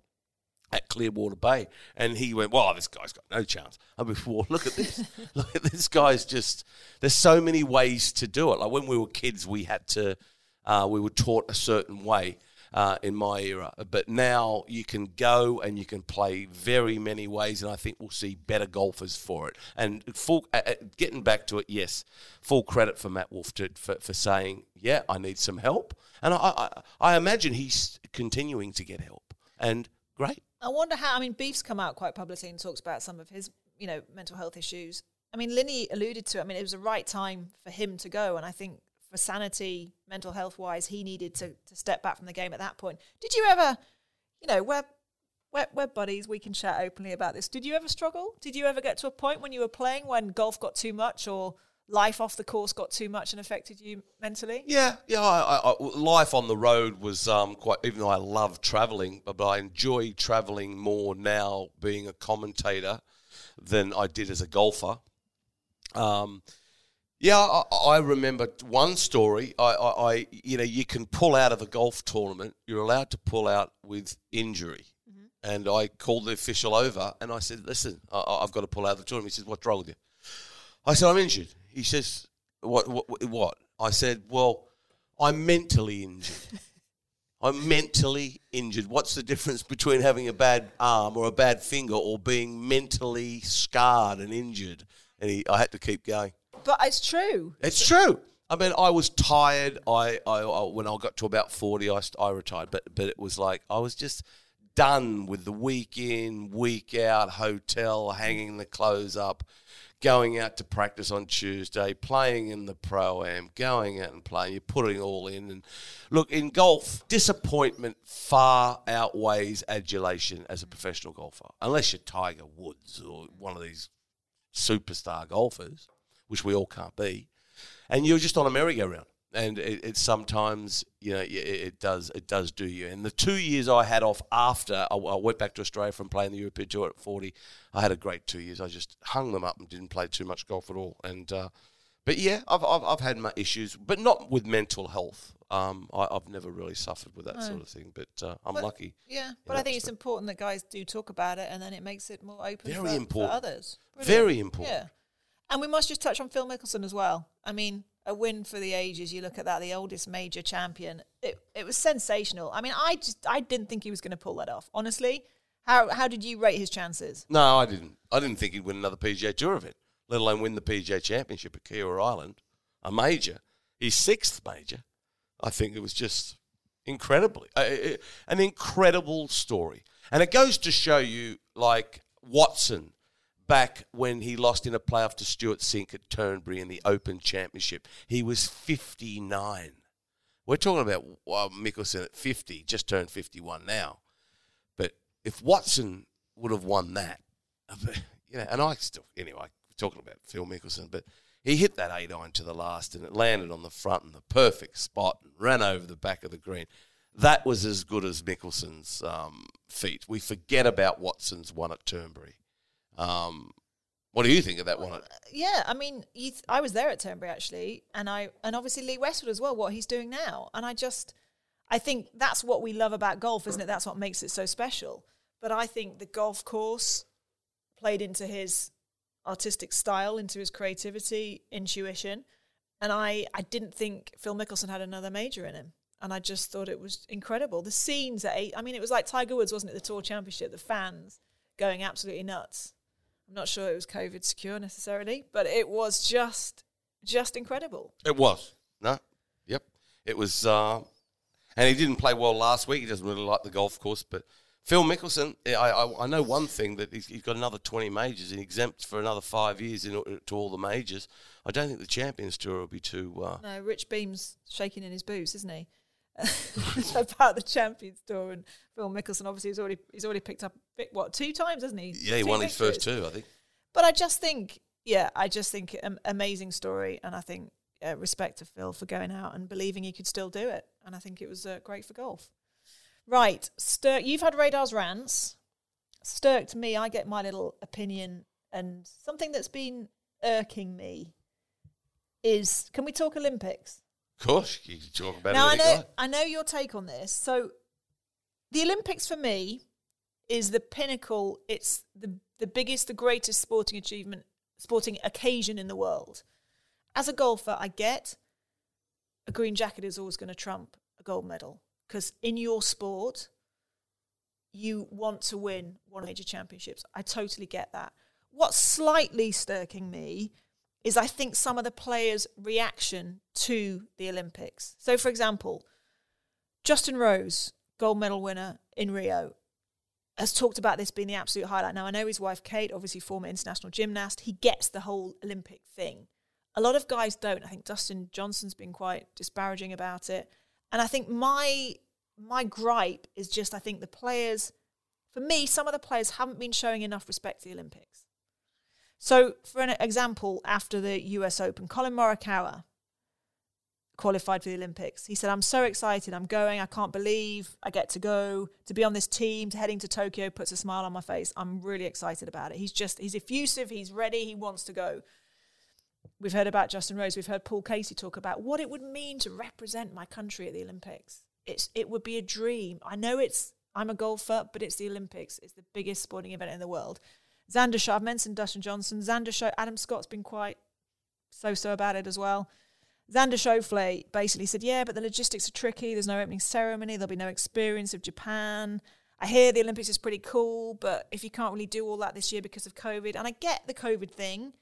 B: at Clearwater Bay. And he went, Well, this guy's got no chance. Mean, well, look at this. look at this guy's just, there's so many ways to do it. Like when we were kids, we had to, uh, we were taught a certain way. Uh, in my era, but now you can go and you can play very many ways, and I think we'll see better golfers for it. And full, uh, uh, getting back to it, yes, full credit for Matt Wolff to, for, for saying, yeah, I need some help, and I, I, I imagine he's continuing to get help, and great.
A: I wonder how. I mean, Beef's come out quite publicly and talks about some of his, you know, mental health issues. I mean, Linny alluded to. it. I mean, it was the right time for him to go, and I think for sanity, mental health wise, he needed to to step back from the game at that point. Did you ever, you know, we're we're, we're buddies. We can chat openly about this. Did you ever struggle? Did you ever get to a point when you were playing when golf got too much or life off the course got too much and affected you mentally?
B: Yeah, yeah. I, I, life on the road was um, quite. Even though I love traveling, but, but I enjoy traveling more now, being a commentator, than I did as a golfer. Um, yeah, I, I remember one story. I, I, I, you know, you can pull out of a golf tournament. You're allowed to pull out with injury, mm-hmm. and I called the official over and I said, "Listen, I, I've got to pull out of the tournament." He says, "What's wrong with you?" I said, "I'm injured." He says, "What? What? What?" I said, "Well, I'm mentally injured." I'm mentally injured. What's the difference between having a bad arm or a bad finger or being mentally scarred and injured? And he, I had to keep going.
A: But it's true.
B: It's true. I mean, I was tired. I, I, I when I got to about forty, I, I retired. But but it was like I was just done with the week in, week out, hotel, hanging the clothes up, going out to practice on Tuesday, playing in the pro am, going out and playing. You're putting all in. And look, in golf, disappointment far outweighs adulation as a professional golfer, unless you're Tiger Woods or one of these superstar golfers, which we all can't be and you're just on a merry-go-round. And it, it sometimes, you know, it, it does it does do you. And the two years I had off after I, I went back to Australia from playing the European Tour at 40, I had a great two years. I just hung them up and didn't play too much golf at all. And uh, but yeah, I've, I've I've had my issues, but not with mental health. Um, I, I've never really suffered with that sort of thing. But uh, I'm
A: But-
B: lucky.
A: Yeah, but I think it's important that guys do talk about it, and then it makes it more open.
B: Very
A: for,
B: important.
A: for others.
B: Very important.
A: Yeah, and we must just touch on Phil Mickelson as well. I mean, a win for the ages. You look at that, the oldest major champion. It it was sensational. I mean, I just I didn't think he was going to pull that off. Honestly, how how did you rate his chances?
B: No, I didn't. I didn't think he'd win another PGA Tour event, let alone win the PGA Championship at Kiawah Island, a major, his sixth major. I think it was just incredibly uh, uh, an incredible story, and it goes to show you, like Watson, back when he lost in a playoff to Stewart Cink at Turnberry in the Open Championship, he was fifty nine. We're talking about well, Mickelson at fifty, just turned fifty one now. But if Watson would have won that, you know, and I still anyway talking about Phil Mickelson, but he hit that eight iron to the last, and it landed on the front in the perfect spot and ran over the back of the green. That was as good as Mickelson's um, feat. We forget about Watson's one at Turnberry. Um, what do you think of that one?
A: Yeah, I mean, th- I was there at Turnberry actually, and I and obviously Lee Westwood as well. What he's doing now, and I just, I think that's what we love about golf, isn't it? That's what makes it so special. But I think the golf course played into his artistic style, into his creativity, intuition, and I I didn't think Phil Mickelson had another major in him. And I just thought it was incredible. The scenes at eight, I mean, it was like Tiger Woods, wasn't it? The Tour Championship, the fans going absolutely nuts. I'm not sure it was COVID secure necessarily, but it was just just incredible.
B: it was no, yep, it was. Uh, and he didn't play well last week. He doesn't really like the golf course, but. Phil Mickelson, I, I, I know one thing that he's, he's got another 20 majors and exempt for another five years in, to all the majors. I don't think the Champions Tour will be too. Uh,
A: No, Rich Beem's shaking in his boots, isn't he? So about the Champions Tour and Phil Mickelson. Obviously, he's already he's already picked up what two times, hasn't he?
B: yeah, he
A: Two
B: won his first two, I think.
A: But I just think, yeah, I just think am- amazing story, and I think uh, respect to Phil for going out and believing he could still do it, and I think it was uh, great for golf. Right, Sturk, you've had Radar's rants. Sturk, to me, I get my little opinion, and something that's been irking me is: can we talk Olympics?
B: Of course, you can talk about
A: now. I know. I know your take on this. So the Olympics for me is the pinnacle. It's the the biggest, the greatest sporting achievement, sporting occasion in the world. As a golfer, I get a green jacket is always going to trump a gold medal because in your sport, you want to win one major championships. I totally get that. What's slightly stirking me is I think some of the players' reaction to the Olympics. So, for example, Justin Rose, gold medal winner in Rio, has talked about this being the absolute highlight. Now, I know his wife Kate, obviously former international gymnast, he gets the whole Olympic thing. A lot of guys don't. I think Dustin Johnson's been quite disparaging about it. And I think my my gripe is just I think the players for me, some of the players haven't been showing enough respect to the Olympics. So, for an example, after the US Open, Collin Morikawa qualified for the Olympics. He said, I'm so excited. I'm going. I can't believe I get to go. To be on this team, to heading to Tokyo puts a smile on my face. I'm really excited about it. He's just, he's effusive. He's ready. He wants to go. We've heard about Justin Rose. We've heard Paul Casey talk about what it would mean to represent my country at the Olympics. It's, it would be a dream. I know it's, I'm a golfer, but it's the Olympics. It's the biggest sporting event in the world. Xander Show, I've mentioned Dustin Johnson. Xander Show, Adam Scott's been quite so-so about it as well. Xander Schauffele basically said, yeah, but the logistics are tricky. There's no opening ceremony. There'll be no experience of Japan. I hear the Olympics is pretty cool, but if you can't really do all that this year because of COVID, and I get the COVID thing,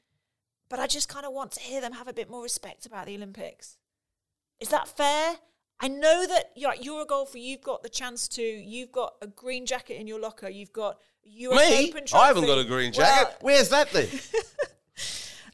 A: but I just kind of want to hear them have a bit more respect about the Olympics. Is that fair? I know that you're, you're a golfer. You've got the chance to. You've got a green jacket in your locker. You've got US
B: Me?
A: Open
B: I haven't got a green jacket.
A: Well,
B: Where's that then?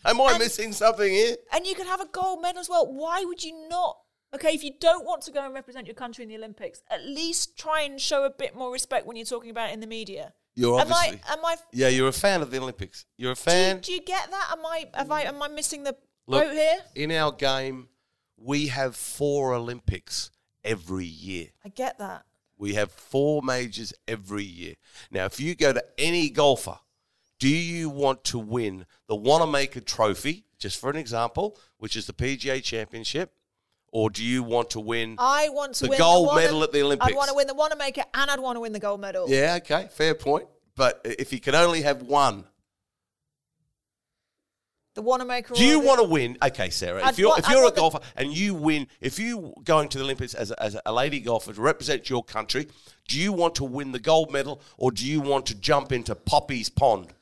B: Am I
A: And-
B: missing something here?
A: and you can have a gold medal as well. Why would you not? Okay, if you don't want to go and represent your country in the Olympics, at least try and show a bit more respect when you're talking about it in the media.
B: You're
A: am
B: obviously.
A: I? Am I?
B: yeah, you're a fan of the Olympics. You're a
A: Do
B: fan.
A: do you get that? Am I? Have I? Am I missing the
B: Look,
A: boat here?
B: in our game, we have four Olympics every year.
A: I get that.
B: We have four majors every year. Now, if you go to any golfer, do you want to win the Wanamaker Trophy, just for an example, which is the PGA Championship, or do you want to win?
A: I want to
B: The
A: win
B: gold
A: the
B: medal at the Olympics.
A: I'd want to win the Wanamaker, and I'd want to win the gold medal.
B: yeah, okay, fair point. But if you can only have one,
A: The Wanamaker.
B: do you want to win? Okay, Sarah,
A: I'd
B: if you're if
A: I'd
B: you're a
A: want the-
B: golfer and you win, if you going to the Olympics as a, as a lady golfer to represent your country, do you want to win the gold medal or do you want to jump into Poppie's pond?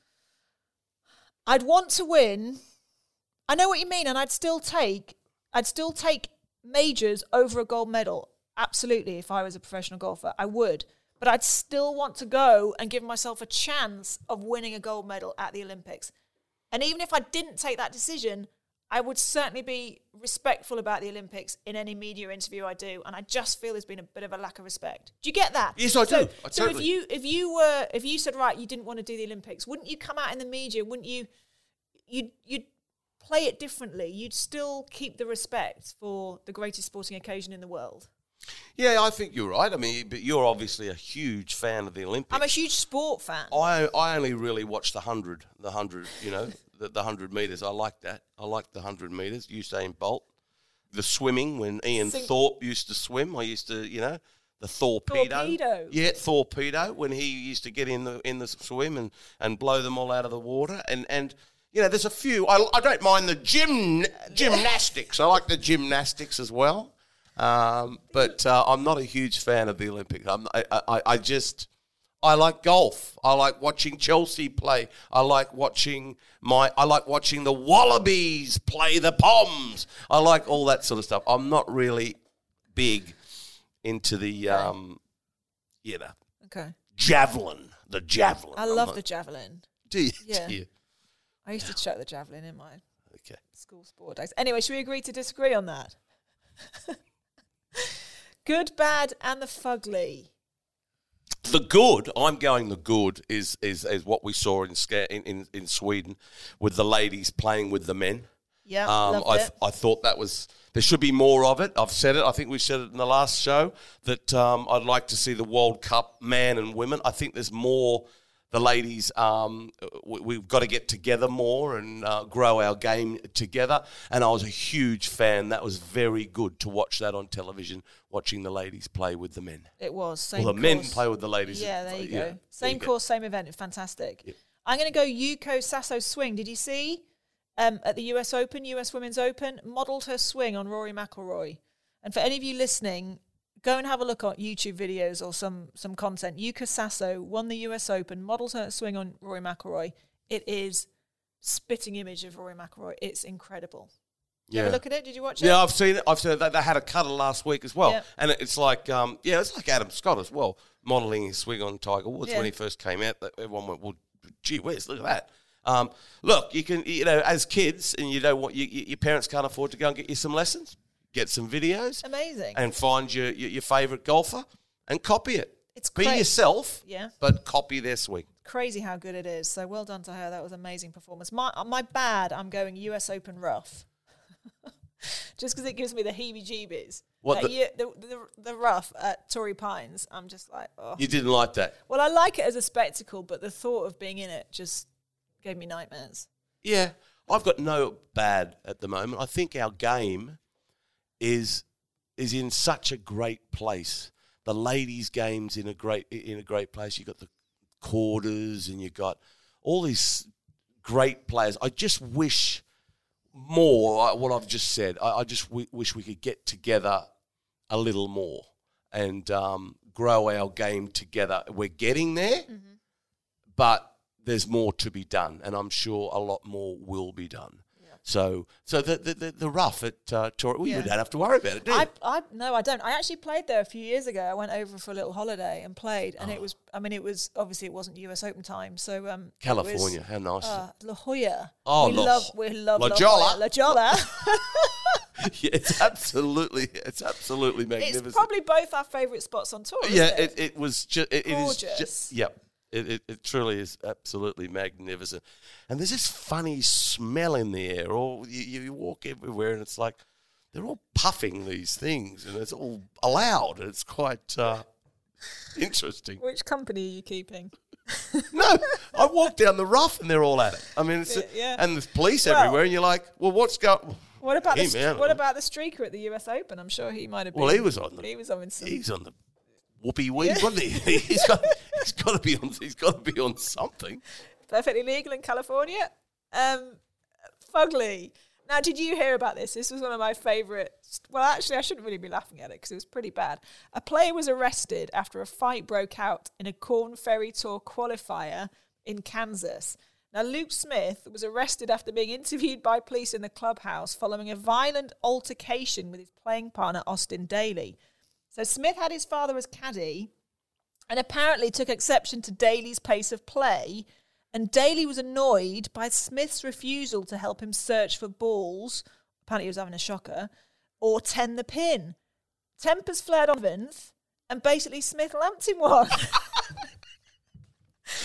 A: I'd want to win. I know what you mean, and I'd still take. I'd still take majors over a gold medal. Absolutely, if I was a professional golfer, I would. But I'd still want to go and give myself a chance of winning a gold medal at the Olympics. And even if I didn't take that decision, I would certainly be respectful about the Olympics in any media interview I do. And I just feel there's been a bit of a lack of respect. Do you get that?
B: Yes, I
A: so,
B: do. I
A: so if you if you were if you said right, you didn't want to do the Olympics, wouldn't you come out in the media? Wouldn't you? You'd you'd play it differently. You'd still keep the respect for the greatest sporting occasion in the world.
B: Yeah, I think you're right. I mean, but you're obviously a huge fan of the Olympics.
A: I'm a huge sport fan.
B: I I only really watch the hundred, the hundred, you know, the, the hundred meters. I like that. I like the hundred meters. Usain Bolt, the swimming when Ian
A: Sing-
B: Thorpe used to swim. I used to, you know, the torpedo.
A: Torpedo.
B: Yeah, torpedo when he used to get in the in the swim and, and blow them all out of the water. And and you know, there's a few. I, I don't mind the gym gymnastics. I like the gymnastics as well. Um, but uh, I'm not a huge fan of the Olympics. I'm, I, I, I just I like golf. I like watching Chelsea play. I like watching my. I like watching the Wallabies play the Poms. I like all that sort of stuff. I'm not really big into the, um, you know,
A: Okay.
B: javelin. The javelin.
A: I
B: I'm
A: love
B: not-
A: the javelin.
B: Do you?
A: Yeah.
B: Do you?
A: I used to chuck the javelin in my
B: Okay.
A: school sport days. Anyway, should we agree to disagree on that? Good, bad, and the fugly.
B: The good, I'm going. The good is is, is what we saw in, in in in Sweden with the ladies playing with the men.
A: Yeah,
B: Um, I, th- I thought that was there should be more of it. I've said it. I think we said it in the last show that um, I'd like to see the World Cup man and women. I think there's more. The ladies, um, we, we've got to get together more and uh, grow our game together. And I was a huge fan. That was very good to watch that on television, watching the ladies play with the men.
A: It was. Same
B: Well, the men play with the ladies.
A: Yeah, there you
B: Yeah,
A: go. Same
B: you go.
A: course, same event. Fantastic. I'm going to go Yuka Saso swing. Did you see um, at the US Open, US Women's Open, modelled her swing on Rory McIlroy? And for any of you listening, go and have a look at YouTube videos or some some content. Yuka Saso won the US Open, modelled her swing on Rory McIlroy. It is spitting image of Rory McIlroy. It's incredible.
B: Yeah.
A: look at it? Did you watch it?
B: Yeah, I've seen it. I've seen it. They, they had a cutter last week as well, and it's like, um, yeah, it's like Adam Scott as well, modelling his swing on Tiger Woods
A: Yeah.
B: when he first came out. That everyone went, "Well, gee whiz, look at that." Um, look, you can, you know, as kids, and you don't want you, you, your parents can't afford to go and get you some lessons, get some videos,
A: Amazing.
B: and find your your, your favorite golfer and copy it.
A: It's
B: be yourself,
A: Yeah.
B: but copy their swing.
A: crazy how good it is. So well done to her. That was amazing performance. My uh, my bad. I'm going U.S. Open rough, just because it gives me the heebie-jeebies.
B: What the-
A: year- the, the the rough at Torrey Pines. I'm just like, oh.
B: You didn't like that.
A: Well, I like it as a spectacle, but the thought of being in it just gave me nightmares.
B: Yeah, I've got no bad at the moment. I think our game is is in such a great place the ladies' games in a great in a great place. You got the quarters, and you got all these great players. I just wish more. uh, What I've just said. I, I just w- wish we could get together a little more and um, grow our game together. We're getting there, but there's more to be done, and I'm sure a lot more will be done. So, so the the, the, the rough at uh, Tor- well, you don't have to worry about it, do you?
A: I, I no, I don't. I actually played there a few years ago. I went over for a little holiday and played, and
B: Oh.
A: it was. I mean, it was obviously it wasn't U.S. Open time, so um, it was,
B: California, how nice!
A: Uh, La Jolla.
B: Oh,
A: we
B: La-
A: love we love
B: La
A: La,
B: Jolla.
A: La Jolla.
B: yeah, it's absolutely, it's absolutely magnificent.
A: it's probably both our favourite spots on tour.
B: yeah,
A: isn't it?
B: it, it was just, it, it is
A: Gorgeous.
B: just, yep. It, it, it truly is absolutely magnificent. And there's this funny smell in the air, or you, you walk everywhere and it's like they're all puffing these things and it's all allowed. It's quite uh, interesting.
A: Which company are you keeping?
B: No, I walk down the rough and they're all at it. I mean, it's,
A: Yeah, yeah.
B: and there's police
A: Well-
B: everywhere, and you're like, well, what's going
A: What about the
B: Him,
A: st-
B: yeah,
A: what about the streaker at the U.S. Open? I'm sure he might have been.
B: Well, he was on the-
A: He was on some.
B: He's on the whoopee wasn't he? he's got, he's got to be on. He's got to be on something.
A: perfectly legal in California. Um, Fugly. Now, did you hear about this? This was one of my favourite. Well, actually, I shouldn't really be laughing at it because it was pretty bad. A player was arrested after a fight broke out in a Corn Ferry Tour qualifier in Kansas. Now, Luke Smith was arrested after being interviewed by police in the clubhouse following a violent altercation with his playing partner, Austin Daly. So, Smith had his father as caddy and apparently took exception to Daly's pace of play. And Daly was annoyed by Smith's refusal to help him search for balls. Apparently, he was having a shocker, or ten the pin. Tempers flared on Vince, and basically Smith lamped him one.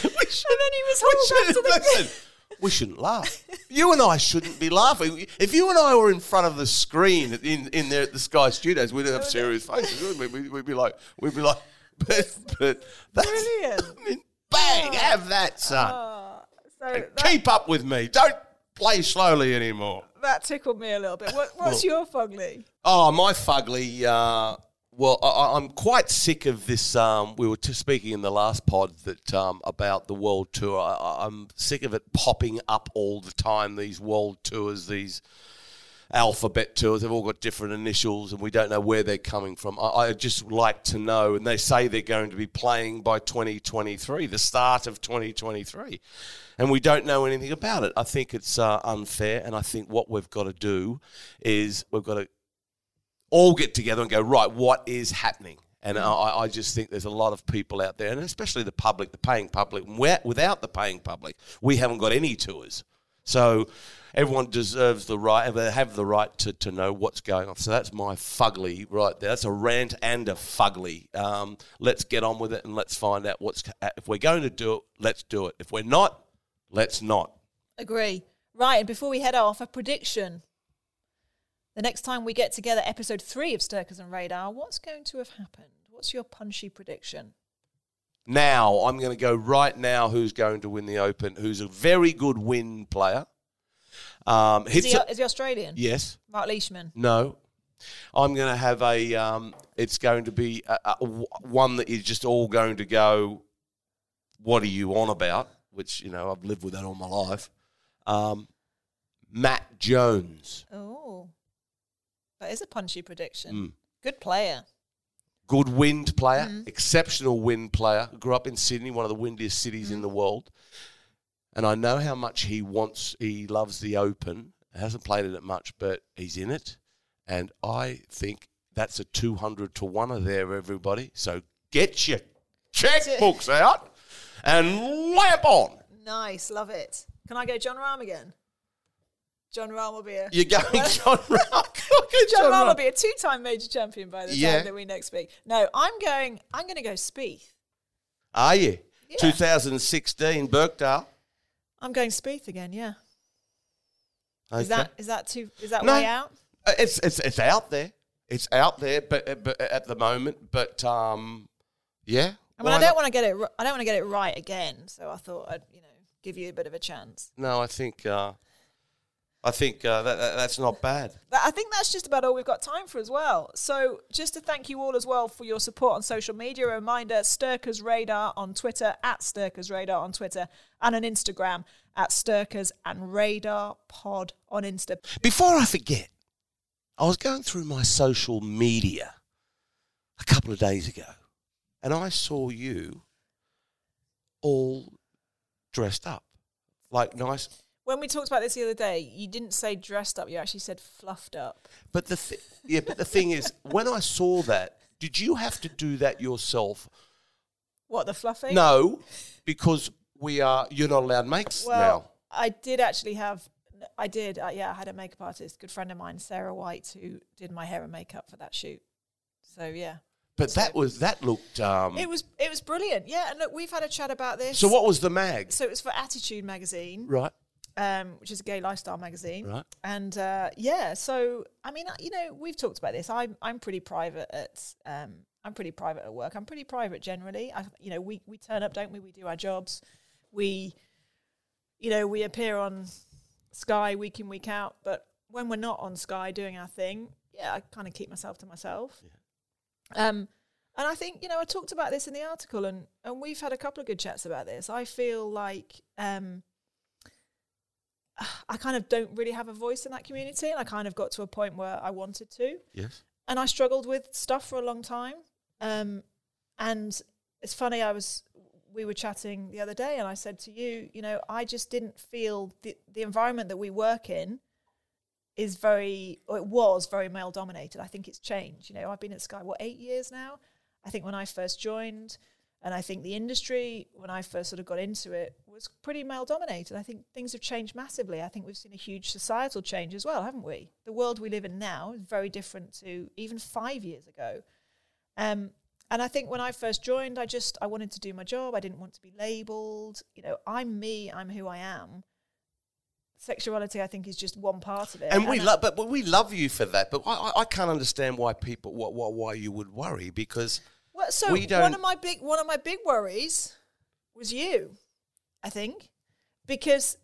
A: And then he was hauled back to the
B: listen, we shouldn't laugh. You and I shouldn't be laughing. If you and I were in front of the screen in, in there at the Sky Studios, we'd have serious faces. wouldn't we? We'd, we'd be like, we'd be like, but, but that's,
A: Brilliant.
B: I mean, bang, have that, son.
A: So that,
B: Keep up with me. Don't play slowly anymore.
A: that tickled me a little bit. What, what's your fugly?
B: Oh, my fugly. Uh, well, I- I'm quite sick of this. Um, we were speaking in the last pod that um, about the world tour. I- I'm sick of it popping up all the time. These world tours, these alphabet tours, they've all got different initials, and we don't know where they're coming from. I, I just like to know. And they say they're going to be playing by 2023, the start of 2023, and we don't know anything about it. I think it's uh, unfair, and I think what we've got to do is we've got to all get together and go, right, what is happening? And I, I just think there's a lot of people out there, and especially the public, the paying public. Without the paying public, we haven't got any tours. So everyone deserves the right, have the right to, to know what's going on. So that's my fugly right there. That's a rant and a fugly. Um, let's get on with it and let's find out what's. If we're going to do it, let's do it. If we're not, let's not.
A: Agree. Right, and before we head off, a prediction. The next time we get together, episode three of Sturkers and Radar, what's going to have happened? What's your punchy prediction?
B: Now, I'm going to go right now who's going to win the Open, who's a very good win player. Um,
A: Is he,
B: it-
A: is he Australian?
B: yes,
A: Mark Leishman.
B: no. I'm going to have a, um, it's going to be a, a- one that is just all going to go, what are you on about? Which, you know, I've lived with that all my life. Um, Matt Jones,
A: Oh, that is a punchy prediction.
B: Mm.
A: Good player.
B: good wind player,
A: Mm-hmm.
B: exceptional wind player. Grew up in Sydney, one of the windiest cities in the
A: Mm-hmm.
B: world. And I know how much he wants, he loves the Open. Hasn't played in it much, but he's in it. And I think that's a 200 to 1 of there, everybody. So get your checkbooks out and lamp on.
A: Nice, love it. Can I go Jon Rahm again? Jon Rahm will be a
B: You're going Jon Rahm.
A: Jon Rahm will be a two-time major champion by the
B: Yeah.
A: time that we next speak. No, I'm going. I'm going to go Spieth.
B: Are you?
A: Yeah.
B: 2016, Birkdale.
A: I'm going Spieth again. Yeah. Is that is that too? Is that
B: No.
A: way out?
B: Uh, It's it's it's out there. It's out there, but, uh, but at the moment, but um, yeah.
A: I mean, I don't want to get it. I don't want to get it right again. So I thought I'd you know give you a bit of a chance.
B: No, I think uh, I think uh, that, that, that's not bad.
A: I think that's just about all we've got time for as well. So just to thank you all as well for your support on social media. A reminder, Sturkers Radar on Twitter, at Sturkers Radar on Twitter, and on Instagram at Sturkers and Radar Pod on Insta.
B: Before I forget, I was going through my social media a couple of days ago, and I saw you all dressed up, like nice.
A: When we talked about this the other day, you didn't say dressed up, you actually said fluffed up.
B: But the th- yeah, but the thing is, when I saw that, did you have to do that yourself?
A: What, the fluffing?
B: No, because we are. You're not allowed makes
A: Well,
B: now.
A: I did actually have. I did. Uh, yeah, I had a makeup artist, good friend of mine, Sarah White, who did my hair and makeup for that shoot. So yeah,
B: But that was that looked. Um,
A: it was it was brilliant. Yeah, and look, we've had a chat about this.
B: so what was the mag?
A: So it was for Attitude magazine,
B: Right,
A: um, which is a gay lifestyle magazine.
B: right.
A: And uh, yeah, so I mean, you know, we've talked about this. I'm I'm pretty private at um, I'm pretty private at work. I'm pretty private generally. I, you know, we we turn up, don't we? We do our jobs. We, you know, we appear on Sky week in week out. But when we're not on Sky doing our thing, yeah, I kind of keep myself to myself. Um, and I think you know I talked about this in the article, and and we've had a couple of good chats about this. I feel like. Um, I kind of don't really have a voice in that community, and I kind of got to a point where I wanted to,
B: Yes.
A: and I struggled with stuff for a long time. Um, and it's funny, I was we were chatting the other day, and I said to you, you know, I just didn't feel the the environment that we work in is very, or it was very male dominated. I think it's changed. You know, I've been at Sky what eight years now. I think when I first joined, and I think the industry when I first sort of got into it was pretty male dominated. I think things have changed massively. I think we've seen a huge societal change as well, haven't we? The world we live in now is very different to even five years ago. Um, and I think when I first joined, I just I wanted to do my job. I didn't want to be labelled. You know, I'm me. I'm who I am. Sexuality, I think, is just one part of it.
B: And we love, but, but we love you for that. But I, I- I can't understand why people, what, what, why you would worry because
A: Well, so
B: we
A: one of my big one of my big worries was you, I think, because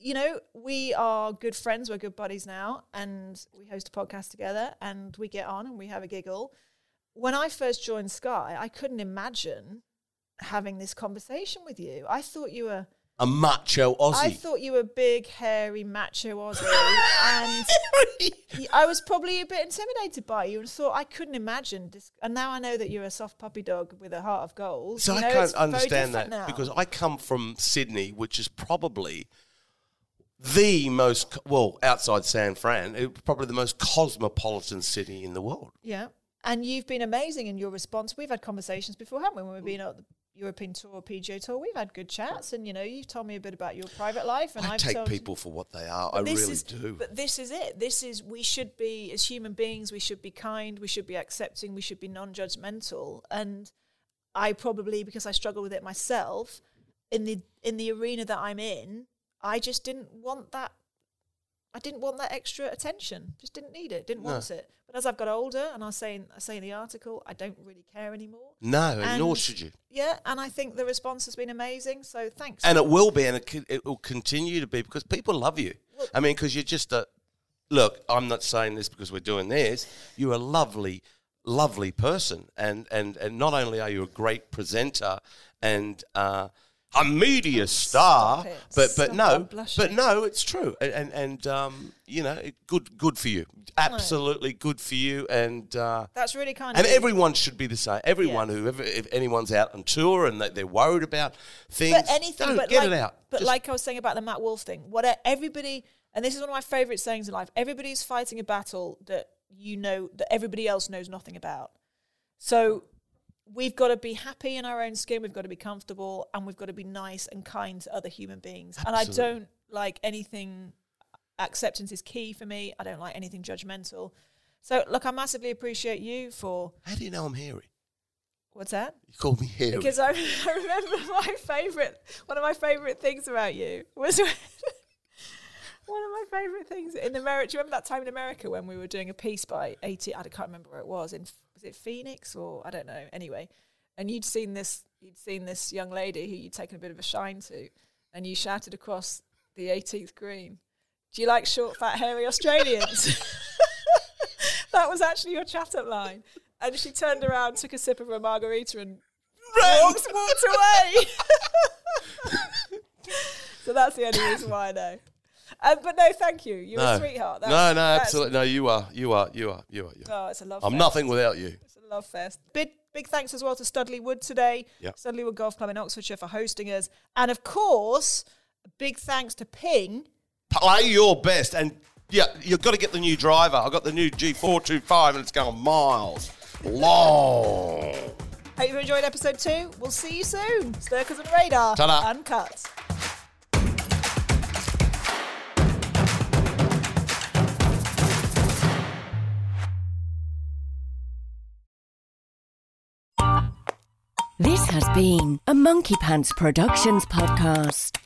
A: you know we are good friends, we're good buddies now, and we host a podcast together, and we get on and we have a giggle. When I first joined Sky, I couldn't imagine having this conversation with you. I thought you were.
B: A macho Aussie.
A: I thought you were big, hairy, macho Aussie, and I was probably a bit intimidated by you and thought I couldn't imagine this. And now I know that you're a soft puppy dog with a heart of gold.
B: So
A: You
B: I
A: know,
B: can't understand that
A: now.
B: because I come from Sydney, which is probably the most well outside San Fran, probably the most cosmopolitan city in the world.
A: yeah, and you've been amazing in your response. We've had conversations before, haven't we? When we've been at the European Tour, PGA Tour, we've had good chats, and you know, you've told me a bit about your private life, and
B: I
A: have
B: take people for what they are. I really
A: is,
B: do.
A: But this is it. This is we should be as human beings. We should be kind. We should be accepting. We should be non-judgmental. And I probably, because I struggle with it myself, in the in the arena that I'm in, I just didn't want that. I didn't want that extra attention. Just didn't need it. Didn't want it. But as I've got older, and I was saying, I say in the article, I don't really care anymore.
B: no, and nor should you.
A: Yeah, and I think the response has been amazing. So thanks.
B: And it will be, and it, it will continue to be because people love you. I mean, because you're just a look. I'm not saying this because we're doing this. You're a lovely, lovely person, and and and not only are you a great presenter and uh, a media star,
A: Stop it.
B: but
A: Stop
B: but no, but no, it's true, and and, and um, you know, it, good good for you, absolutely good for you, and. Uh,
A: That's really kind
B: and everyone should be the same. Everyone who, ever, if anyone's out on tour and they- they're worried about things,
A: but anything but
B: get
A: like,
B: it out.
A: But
B: Just-
A: like I was saying about the Matt Wolff thing, what everybody and this is one of my favorite sayings in life. Everybody's fighting a battle that you know that everybody else knows nothing about. So we've got to be happy in our own skin. We've got to be comfortable, and we've got to be nice and kind to other human beings. And I don't like anything. Uh, acceptance is key for me. I don't like anything judgmental. So look, I massively appreciate you for
B: how do you know I'm hairy?
A: what's that?
B: You called me hairy.
A: Because I, I remember my favorite, one of my favorite things about you was when, one of my favorite things in America. Do you remember that time in America when we were doing a piece by 80? I can't remember where it was. In was it Phoenix or I don't know. Anyway, and you'd seen this, you'd seen this young lady who you'd taken a bit of a shine to, and you shouted across the 18th green, Do you like short, fat, hairy Australians? that was actually your chat up line. And she turned around, took a sip of her margarita, and walked, walked away. so that's the only reason why I know. Um, but no, thank you. You're
B: no.
A: a sweetheart.
B: no, no, absolutely. No, you are. You are. You are. You are. You
A: are. Oh, it's a love
B: I'm
A: fest.
B: nothing without you.
A: It's a love fest. Big, big thanks as well to Studley Wood today.
B: Yep.
A: Studley Wood Golf Club in Oxfordshire for hosting us. And of course, big thanks to Ping.
B: Play your best. And yeah, you've got to get the new driver. I've got the new G425 and it's going miles long.
A: Hope you've enjoyed episode two. We'll see you soon. Sturkers and Radar.
B: Ta-da.
A: Uncut.
D: This has been a Monkey Pants Productions podcast.